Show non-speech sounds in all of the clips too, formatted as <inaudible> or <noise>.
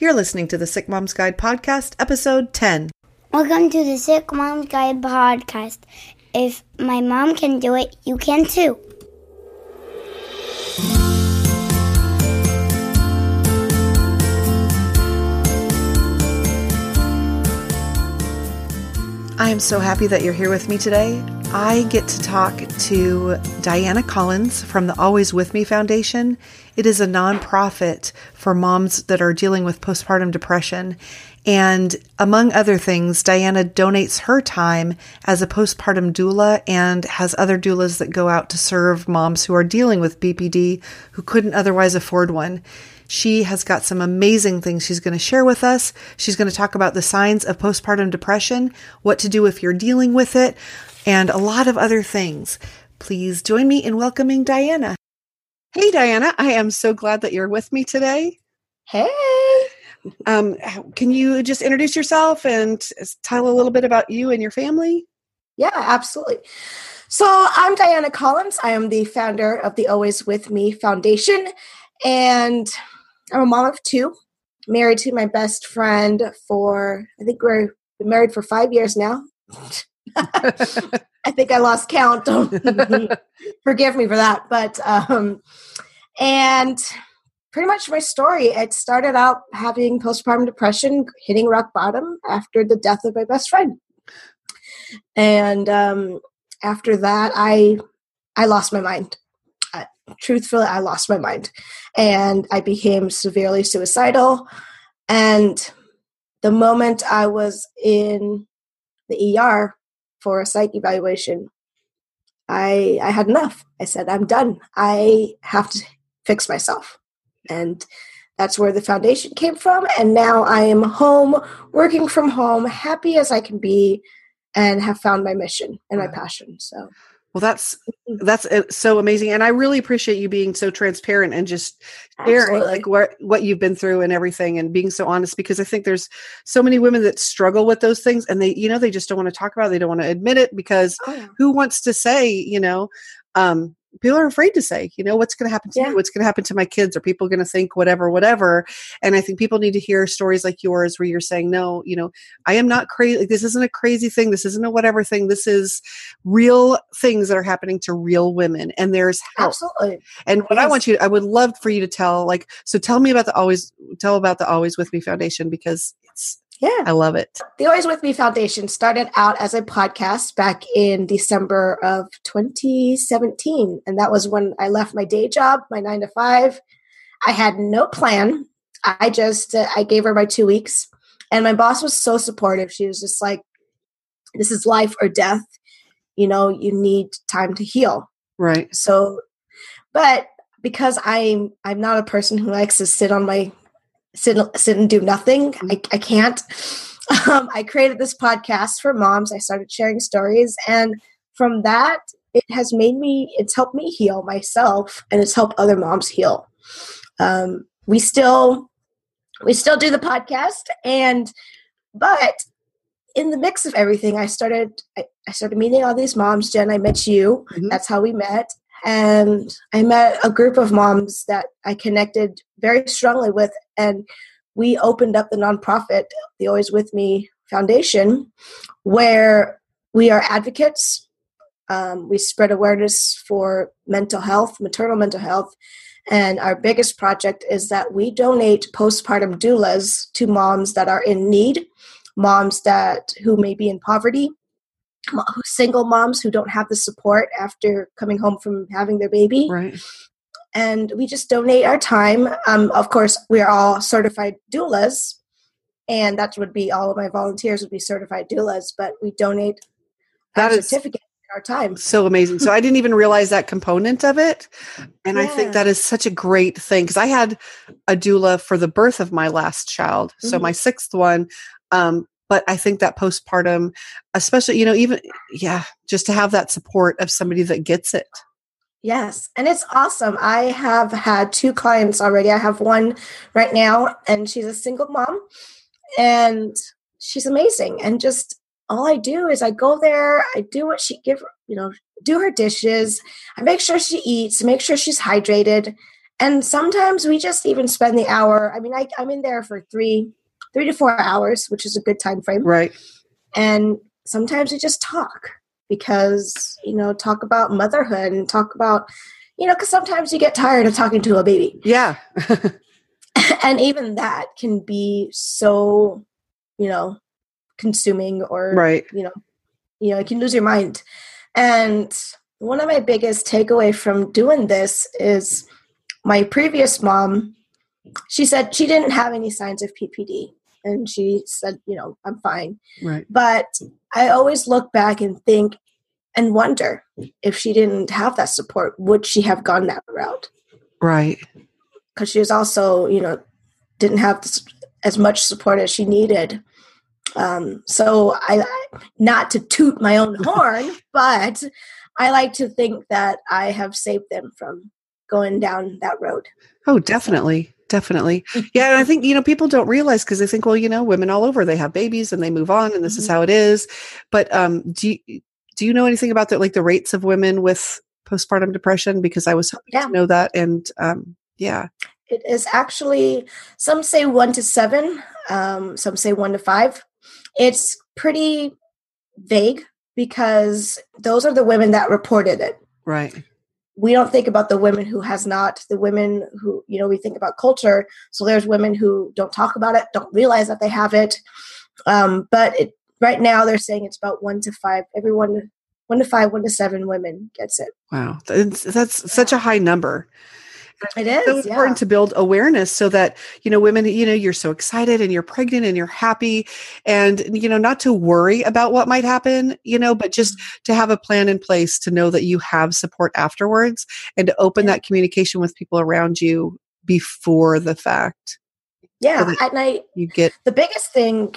You're listening to the Sick Moms Guide podcast, episode 10. Welcome to the Sick Moms Guide podcast. If my mom can do it, you can too. I am so happy that you're here with me today. I get to talk to Diana Collins from the Always With Me Foundation. It is a nonprofit for moms that are dealing with postpartum depression. And among other things, Diana donates her time as a postpartum doula and has other doulas that go out to serve moms who are dealing with PPD who couldn't otherwise afford one. She has got some amazing things she's going to share with us. She's going to talk about the signs of postpartum depression, what to do if you're dealing with it, and a lot of other things. Please join me in welcoming Diana. Hey, Diana, I am so glad that you're with me today. Hey. Um, can you just introduce yourself and tell a little bit about you and your family? Yeah, absolutely. So, I'm Diana Collins. I am the founder of the Always With Me Foundation. And I'm a mom of two, married to my best friend for, I think we're married for five years now. <laughs> I think I lost count. <laughs> Forgive me for that. But, um, and pretty much my story, it started out having postpartum depression, hitting rock bottom after the death of my best friend. And um, after that, I, I lost my mind truthfully, I lost my mind and I became severely suicidal. And the moment I was in the ER for a psych evaluation, I I had enough. I said, I'm done. I have to fix myself. And that's where the foundation came from. And now I am home, working from home, happy as I can be, and have found my mission and my passion. So well, that's mm-hmm. that's uh, so amazing, and I really appreciate you being so transparent and just sharing Absolutely. like what what you've been through and everything, and being so honest. Because I think there's so many women that struggle with those things, and they you know they just don't want to talk about it. They don't want to admit it because oh, who wants to say you know um, people are afraid to say, you know, what's going to happen to yeah. me? What's going to happen to my kids? Are people going to think whatever, whatever? And I think people need to hear stories like yours where you're saying, no, you know, I am not crazy. This isn't a crazy thing. This isn't a whatever thing. This is real things that are happening to real women. And there's help. Absolutely. And what yes. I want you, I would love for you to tell, like, so tell me about the always, tell about the Always With Me Foundation because it's yeah. I love it. The Always With Me Foundation started out as a podcast back in December of 2017. And that was when I left my day job, my nine to five. I had no plan. I just, uh, I gave her my two weeks. And my boss was so supportive. She was just like, this is life or death. You know, you need time to heal. Right. So, but because I'm I'm not a person who likes to sit on my sit sit and do nothing. I, mm-hmm. I can't. <laughs> Um, I created this podcast for moms. I started sharing stories, and from that, it has made me. It's helped me heal myself, and it's helped other moms heal. Um, we still we still do the podcast, and but in the mix of everything, I started I, I started meeting all these moms. Jen, I met you. Mm-hmm. That's how we met. And I met a group of moms that I connected very strongly with, and we opened up the nonprofit, the Always With Me Foundation, where we are advocates. Um, we spread awareness for mental health, maternal mental health, and our biggest project is that we donate postpartum doulas to moms that are in need, moms that who may be in poverty, single moms who don't have the support after coming home from having their baby. Right. And we just donate our time. Um, of course, we are all certified doulas, and that would be all of my volunteers would be certified doulas. But we donate that is certificate our time. So amazing. So I didn't even realize that component of it. And yeah. I think that is such a great thing because I had a doula for the birth of my last child. So mm-hmm. my sixth one, um, but i think that postpartum especially you know even yeah just to have that support of somebody that gets it yes and it's awesome i have had two clients already i have one right now and she's a single mom and she's amazing and just all i do is i go there i do what she give you know do her dishes i make sure she eats make sure she's hydrated and sometimes we just even spend the hour. I mean, I, I'm in there for three, three to four hours, which is a good time frame. Right. And sometimes we just talk because you know talk about motherhood and talk about you know because sometimes you get tired of talking to a baby Yeah. <laughs> and even that can be so you know consuming or right. you know you know you can lose your mind and one of my biggest takeaway from doing this is my previous mom she said she didn't have any signs of ppd and she said you know i'm fine Right. but i always look back and think and wonder if she didn't have that support would she have gone that route Right. because she was also you know didn't have as much support as she needed um, so i not to toot my own <laughs> horn but i like to think that i have saved them from going down that road Oh, definitely. Definitely. <laughs> Yeah. And I think, you know, people don't realize because they think, well, you know, women all over, they have babies and they move on and this is Mhm. how it is. But um, do you, do you know anything about the, like the rates of women with postpartum depression? Because I was hoping Yeah. to know that. And um, yeah. it is actually some say one to seven um, some say one to five it's pretty vague because those are the women that reported it Right. We don't think about the women who has not the women who you know we think about culture so there's women who don't talk about it don't realize that they have it um, but it, right now they're saying it's about one to five everyone one to five one to seven women gets it Wow. That's, that's such a high number. It is so yeah. important to build awareness so that you know women you know you're so excited and you're pregnant and you're happy and you know not to worry about what might happen you know but just Mm-hmm. to have a plan in place to know that you have support afterwards and to open Yeah. that communication with people around you before the fact yeah that- at night you get the biggest thing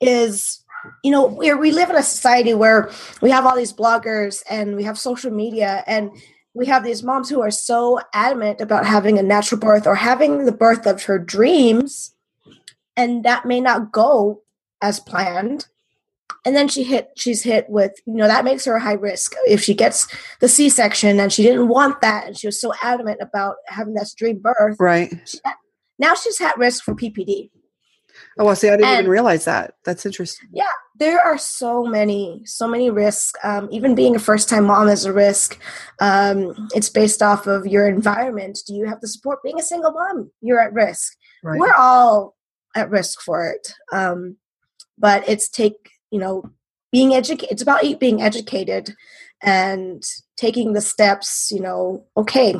is you know we we live in a society where we have all these bloggers and we have social media and we have these moms who are so adamant about having a natural birth or having the birth of her dreams and that may not go as planned. And then she hit she's hit with you know that makes her a high risk. If she gets the c-section and she didn't want that and she was so adamant about having this dream birth right. she, now she's at risk for ppd oh well see. I didn't And- even realize that. That's interesting. Yeah, there are so many so many risks. Um, even being a first time mom is a risk. Um, it's based off of your environment. Do you have the support? Being a single mom you're at risk. Right. We're all at risk for it. Um, but it's take you know being educated it's about being educated and taking the steps you know okay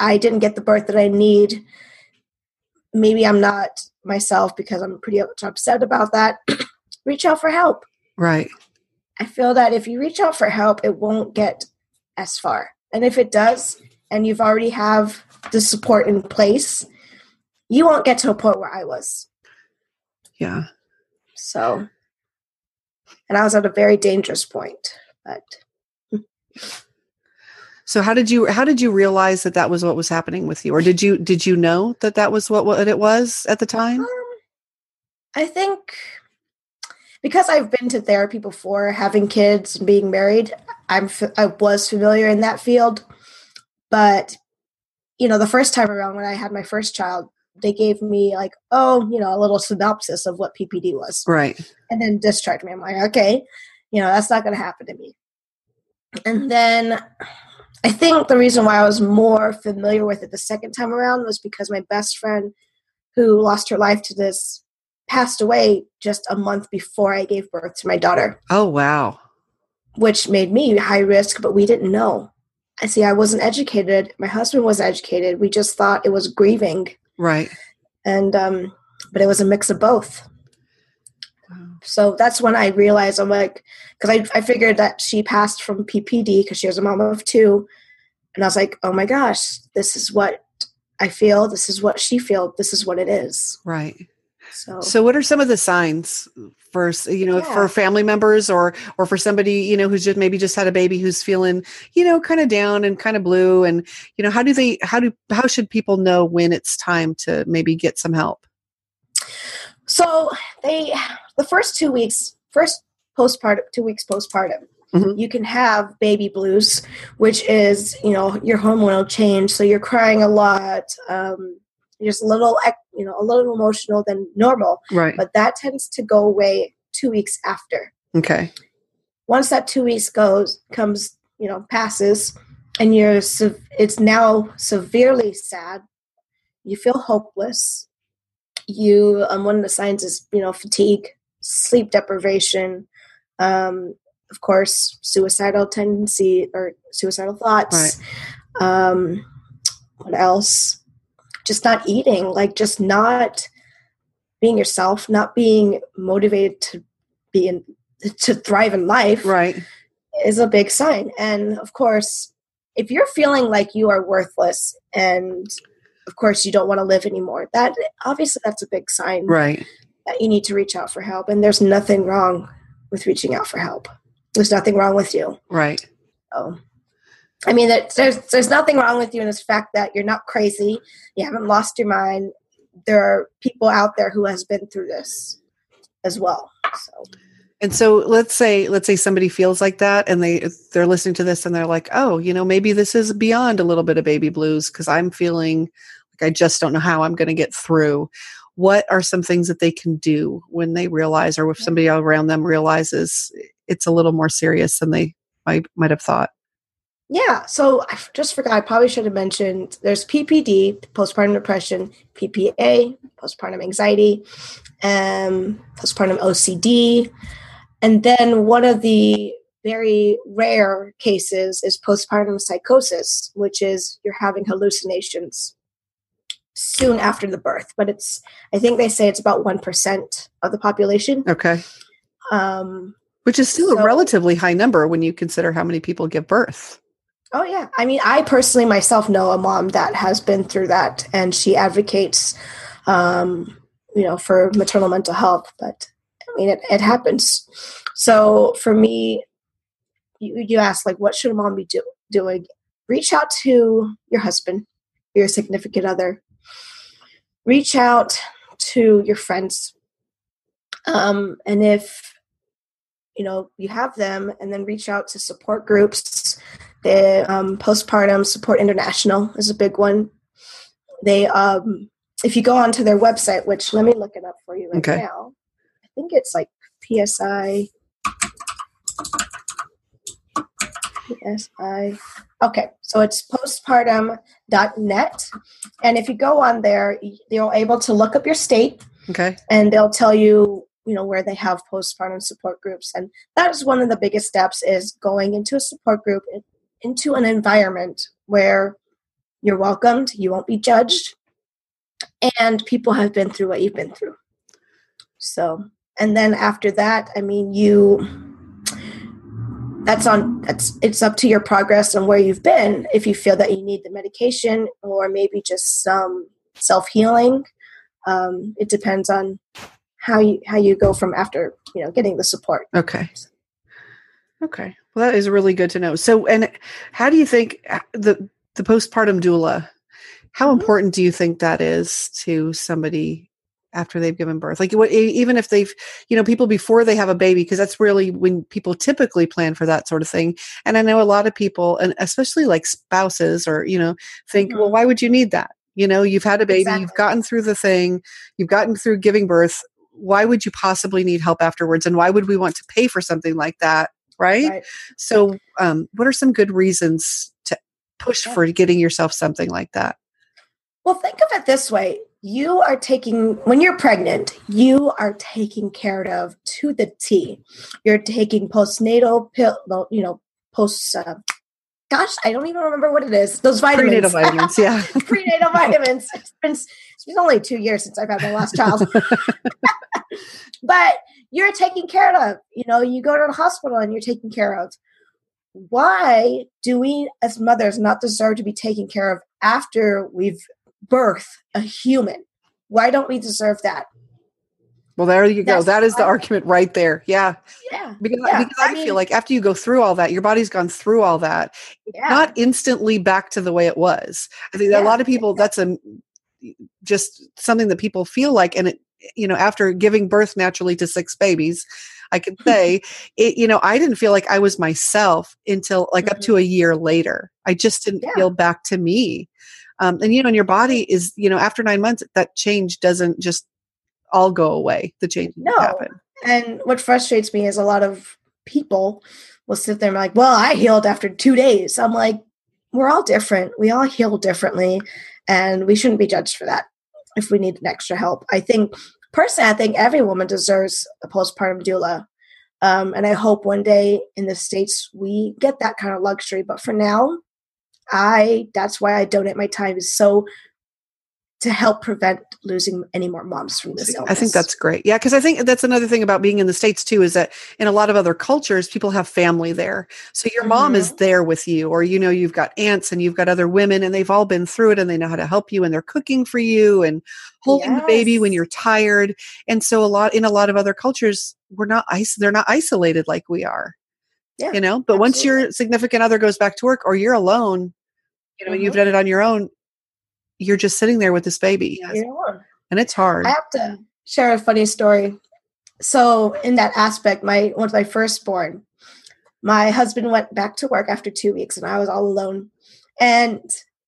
i didn't get the birth that i need maybe i'm not myself because i'm pretty upset about that <clears throat> reach out for help right I feel that if you reach out for help, it won't get as far. And if it does, and you've already have the support in place, you won't get to a point where I was. yeah So, and I was at a very dangerous point. But <laughs> so how did you how did you realize that that was what was happening with you or did you did you know that that was what, what it was at the time um, I think because I've been to therapy before, having kids and being married, I'm I was familiar in that field. But you know, the first time around when I had my first child, they gave me like, oh, you know, a little synopsis of what PPD was, right and then discharged me. I'm like, okay, you know, that's not going to happen to me. And then I think the reason why I was more familiar with it the second time around was because my best friend, who lost her life to this, passed away just a month before I gave birth to my daughter, oh wow which made me high risk, but we didn't know. I see, I wasn't educated. My husband wasn't educated. We just thought it was grieving, right and um, but it was a mix of both. So that's when I realized I'm like, because I, I figured that she passed from PPD because she was a mom of two. And I was like, oh my gosh, this is what I feel. This is what she feels. This is what it is. right So, So, what are some of the signs for you know Yeah. for family members or or for somebody you know who's just maybe just had a baby who's feeling you know kind of down and kind of blue and you know how do they how do how should people know when it's time to maybe get some help? so they, the first two weeks, first postpartum, two weeks postpartum, mm-hmm. you can have baby blues, which is, you know, your hormonal change. So you're crying a lot. Um, you're just a little, you know, a little emotional than normal. Right. But that tends to go away two weeks after. Okay. Once that two weeks goes, comes, you know, passes, and you're, it's now severely sad. You feel hopeless. You, um, one of the signs is, you know, fatigue, sleep deprivation, um, of course, suicidal tendency or suicidal thoughts. Right. Um, what else? Just not eating, like just not being yourself, not being motivated to be in to thrive in life. Right. Is a big sign. And of course, if you're feeling like you are worthless and of course you don't want to live anymore, that obviously that's a big sign. Right. That you need to reach out for help. And there's nothing wrong with reaching out for help. There's nothing wrong with you. Right. So, I mean, there's there's nothing wrong with you in this fact that you're not crazy. You haven't lost your mind. There are people out there who has been through this as well. So. And so let's say let's say somebody feels like that and they they're listening to this and they're like, "Oh, you know, maybe this is beyond a little bit of baby blues because I'm feeling like I just don't know how I'm going to get through." What are some things that they can do when they realize or if somebody around them realizes it's a little more serious than they might might have thought. Yeah, so I just forgot. I probably should have mentioned. There's PPD, postpartum depression, PPA, postpartum anxiety, um, postpartum OCD, and then one of the very rare cases is postpartum psychosis, which is you're having hallucinations soon after the birth. But it's, I think they say it's about one percent of the population. Okay. Um, which is still so, a relatively high number when you consider how many people give birth. Oh yeah, I mean, I personally myself know a mom that has been through that, and she advocates, um, you know, for maternal mental health. But I mean, it, it happens. So for me, you, you ask like, what should a mom be do, doing? Reach out to your husband, your significant other. Reach out to your friends, um, and if you know you have them and then reach out to support groups. The um, postpartum support international is a big one. They um, if you go onto their website which let me look it up for you right okay. now. I think it's like psi psi okay so it's postpartum.net and if you go on there you're able to look up your state okay. and they'll tell you you know where they have postpartum support groups. And that is one of the biggest steps is going into a support group into an environment where you're welcomed you won't be judged and people have been through what you've been through. So and then after that i mean you that's on that's it's up to your progress and where you've been if you feel that you need the medication or maybe just some self-healing. Um, it depends on how you how you go from after you know getting the support. Okay. Okay. Well that is really good to know. So and how do you think uh, the the postpartum doula how mm-hmm. important do you think that is to somebody after they've given birth. Like what, even if they've you know people before they have a baby because that's really when people typically plan for that sort of thing. And i know a lot of people and especially like spouses or you know think mm-hmm. well why would you need that? You know you've had a baby exactly. you've gotten through the thing you've gotten through giving birth. Why would you possibly need help afterwards? And why would we want to pay for something like that? Right, right. so um, what are some good reasons to push yeah. for getting yourself something like that? Well think of it this way you are taking when you're pregnant you are taking care of to the t you're taking postnatal pill you know post uh, gosh, I don't even remember what it is. Those vitamins. Prenatal vitamins, yeah. <laughs> Prenatal vitamins. It's been, it's been only two years since I've had my last child. <laughs> but you're taken care of. You know, you go to the hospital and you're taken care of. Why do we as mothers not deserve to be taken care of after we've birthed a human? Why don't we deserve that? Well, there you go. That's that is the argument right there. Yeah. Yeah. Because, yeah. because I, I mean, feel like after you go through all that, your body's gone through all that, yeah. not instantly back to the way it was. I think yeah. a lot of people, that's a just something that people feel like, and it, you know, after giving birth naturally to six babies, I can <laughs> say it, you know, I didn't feel like I was myself until like up to mm-hmm. a year later. I just didn't feel back to me. Um, and you know, and your body is, you know, after nine months, that change doesn't just all go away. The change No. happen. And what frustrates me is a lot of people will sit there and be like, well, I healed after two days. I'm like, we're all different. We all heal differently. And we shouldn't be judged for that if we need an extra help. I think, personally, I think every woman deserves a postpartum doula. Um, and I hope one day in the States we get that kind of luxury. But for now, I that's why I donate my time is so to help prevent losing any more moms from this illness. I think that's great. Yeah, because I think that's another thing about being in the States too is that in a lot of other cultures, people have family there. So your mom is Mm-hmm. there with you, or you know, you've got aunts and you've got other women and they've all been through it and they know how to help you and they're cooking for you and holding the baby when you're tired. And so a lot in a lot of other cultures, we're not is- they're not isolated like we are. Yeah, You know, but once your significant other goes back to work or you're alone, you know, you've Mhm. done it on your own, you're just sitting there with this baby. You? And it's hard. I have to share a funny story. So in that aspect, my one of my firstborn, my husband went back to work after two weeks, and I was all alone. And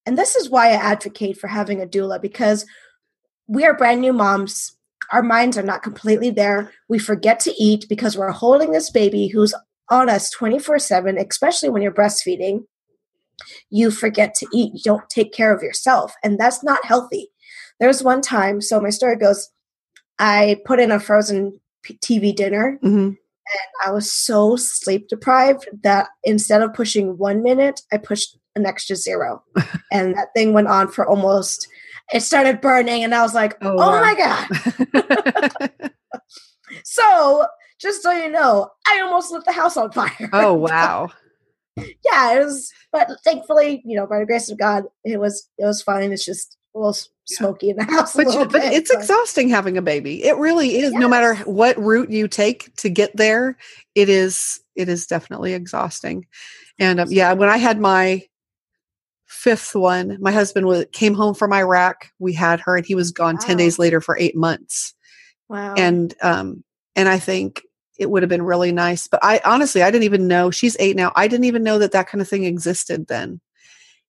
and this is why I advocate for having a doula because we are brand new moms. Our minds are not completely there. We forget to eat because we're holding this baby who's on us 24 7, especially when you're breastfeeding. You forget to eat. You don't take care of yourself. And that's not healthy. There was one time, so my story goes, I put in a frozen p- TV dinner. Mhm. I was so sleep deprived that instead of pushing one minute, I pushed an extra zero. <laughs> and that thing went on for almost, it started burning. And I was like, Oh, oh, wow. my God. <laughs> <laughs> So just so you know, I almost lit the house on fire. <laughs> oh wow. yeah, it was, but thankfully, you know, by the grace of God, it was, it was fine. It's just a little smoky in the <laughs> house. But, you- but it's but- exhausting having a baby. It really is. No matter what route you take to get there, it is it is definitely exhausting. And um, yeah, when I had my fifth one, my husband was, came home from Iraq. We had her, and he was gone ten days later for eight months. Wow. And um, and I think it would have been really nice. But I honestly, I didn't even know she's eight now. I didn't even know that that kind of thing existed then.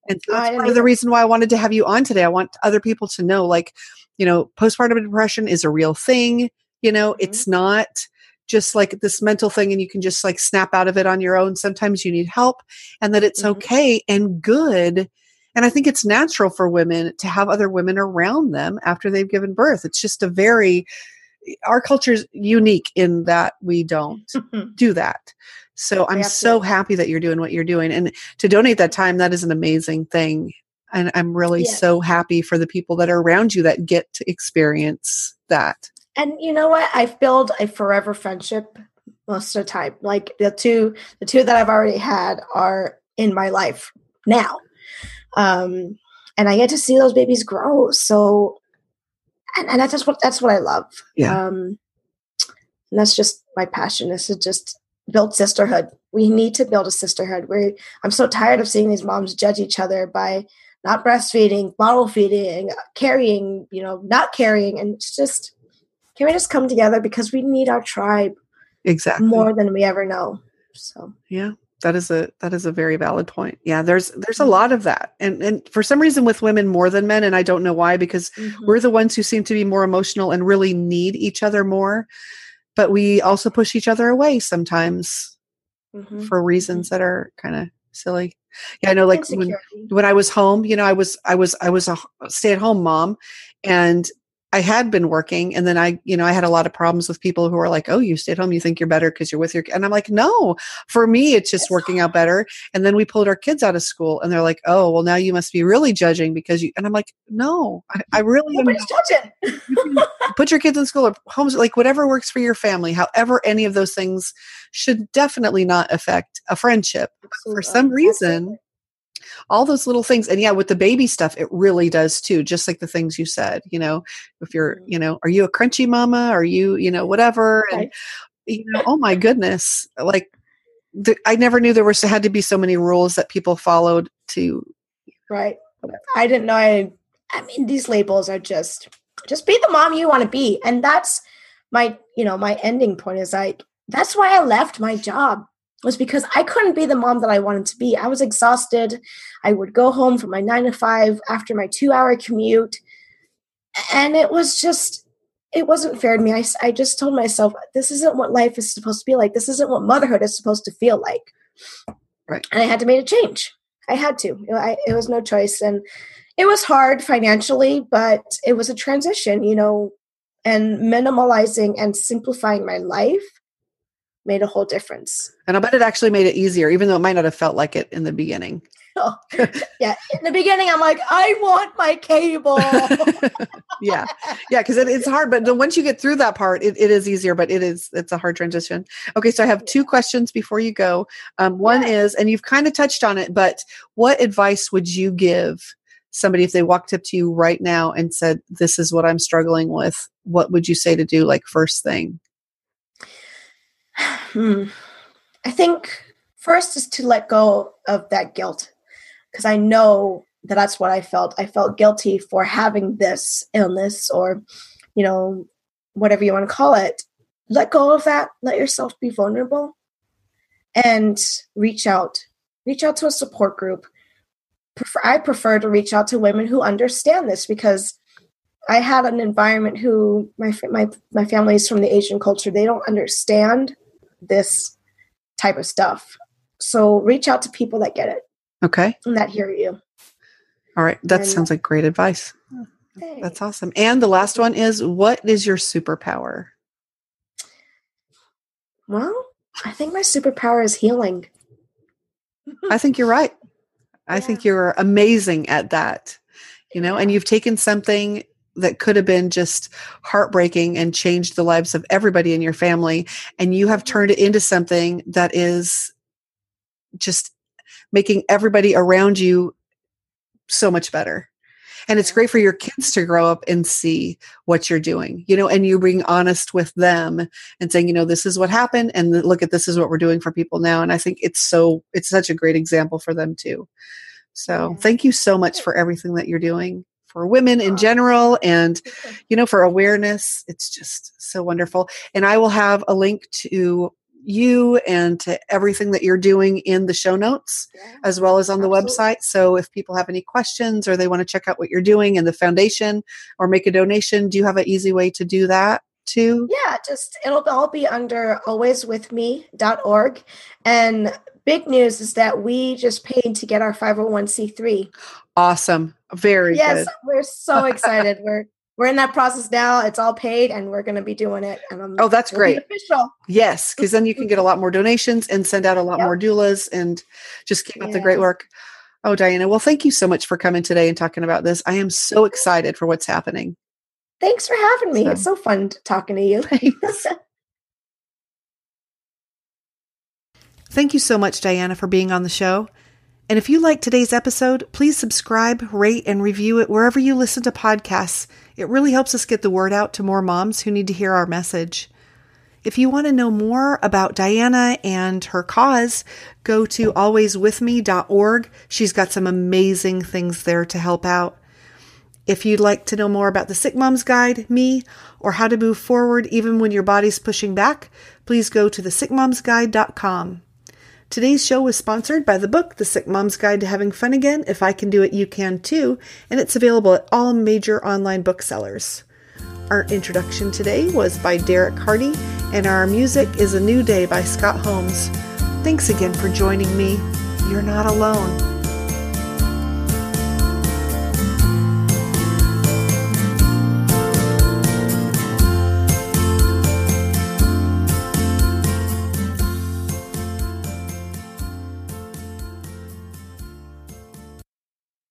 And so that's part of the reason why I wanted to have you on today. I want other people to know, like, you know, postpartum depression is a real thing. You know, Mhm. it's not just like this mental thing and you can just like snap out of it on your own. Sometimes you need help and that it's Mhm. okay and good. And I think it's natural for women to have other women around them after they've given birth. It's just a very, our culture's unique in that we don't <laughs> do that. So I'm so happy that you're doing what you're doing. And to donate that time, that is an amazing thing. And I'm really so happy for the people that are around you that get to experience that. and you know what i've built a forever friendship most of the time like the two the two that i've already had are in my life now um and i get to see those babies grow so and, and that's just what that's what i love Yeah. um and that's just my passion is to just build sisterhood we need to build a sisterhood where i'm so tired of seeing these moms judge each other by not breastfeeding bottle feeding carrying you know not carrying and it's just can we just come together because we need our tribe Exactly. more than we ever know so Yeah. That is a that is a very valid point. Yeah, there's there's a Mm-hmm. lot of that. And and for some reason with women more than men and I don't know why because Mm-hmm. we're the ones who seem to be more emotional and really need each other more. But we also push each other away sometimes Mhm. for reasons that are kind of silly. Yeah, I know like when when I was home, you know, I was I was I was a stay at home mom and I had been working and then I, you know, I had a lot of problems with people who are like, "Oh, you stay at home, you think you're better because you're with your," and I'm like, "No, for me, it's just working out better." And then we pulled our kids out of school, and they're like, "Oh, well, now you must be really judging because you," and I'm like, "No, I, I really nobody's judging. Put your kids in school or homes like whatever works for your family however any of those things should definitely not affect a friendship for some reason all those little things and yeah with the baby stuff it really does too just like the things you said you know if you're Mhm. you know are you a crunchy mama? Are you you know whatever? And you know oh my goodness like the, i never knew there was had to be so many rules that people followed to right. i didn't know i i mean these labels are just just be the mom you want to be and that's my you know my ending point is like that's why I left my job was because I couldn't be the mom that I wanted to be. I was exhausted. I would go home from my nine to five after my two hour commute. And it was just, it wasn't fair to me. I, I just told myself, this isn't what life is supposed to be like. This isn't what motherhood is supposed to feel like. Right. And I had to make a change. I had to. I, it was no choice. And it was hard financially, but it was a transition, you know, and minimalizing and simplifying my life made a whole difference. And I bet it actually made it easier, even though it might not have felt like it in the beginning. Oh, <laughs> yeah. In the beginning, I'm like, I want my cable. <laughs> yeah. Yeah. Cause it, it's hard, but once you get through that part, it, it is easier, but it is, it's a hard transition. Okay. So I have two questions before you go. Um, one yeah. is, and you've kind of touched on it, but what advice would you give somebody if they walked up to you right now and said, this is what I'm struggling with? What would you say to do like first thing? Hmm. I think first is to let go of that guilt because I know that that's what I felt. I felt guilty for having this illness or, you know, whatever you want to call it. Let go of that. Let yourself be vulnerable and reach out. Reach out to a support group. I prefer to reach out to women who understand this because I had an environment who my my my family is from the Asian culture. They don't understand this type of stuff. So reach out to people that get it. Okay. And that hear you. All right. That and, sounds like great advice. Thanks. That's awesome. And the last one is what is your superpower? Well, I think my superpower is healing. I think you're right. I yeah. think you're amazing at that. You know, and you've taken something that could have been just heartbreaking and changed the lives of everybody in your family. And you have turned it into something that is just making everybody around you so much better. And it's great for your kids to grow up and see what you're doing you know and you being honest with them and saying you know this is what happened and look at this is what we're doing for people now. And i think it's so it's such a great example for them too. So thank you so much for everything that you're doing for women in general and <laughs> you know for awareness it's just so wonderful. And i will have a link to you and to everything that you're doing in the show notes yeah, as well as on the website. So if people have any questions or they want to check out what you're doing in the foundation or make a donation do you have an easy way to do that too? Yeah just it'll all be under alwayswithme.org and big news is that we just paid to get our 501c3 awesome very yes, good. we're so excited. <laughs> we're we're in that process now. It's all paid, and we're going to be doing it. And I'm, oh, that's great. Official. Yes, because then you can get a <laughs> lot more donations and send out a lot yep. more doulas and just keep up the great work. Oh, Diana. Well, thank you so much for coming today and talking about this. I am so excited for what's happening. Thanks for having me. So. It's so fun talking to you. <laughs> Thank you so much, Diana, for being on the show. And if you like today's episode, please subscribe, rate, and review it wherever you listen to podcasts. It really helps us get the word out to more moms who need to hear our message. If you want to know more about Diana and her cause, go to alwayswithme.org. She's got some amazing things there to help out. If you'd like to know more about the Sick Moms Guide, me, or how to move forward even when your body's pushing back, please go to thesickmomsguide.com. Today's show was sponsored by the book, The Sick Mom's Guide to Having Fun Again. If I Can Do It, You Can Too, and it's available at all major online booksellers. Our introduction today was by Derek Hardy, and our music is A New Day by Scott Holmes. Thanks again for joining me. You're not alone.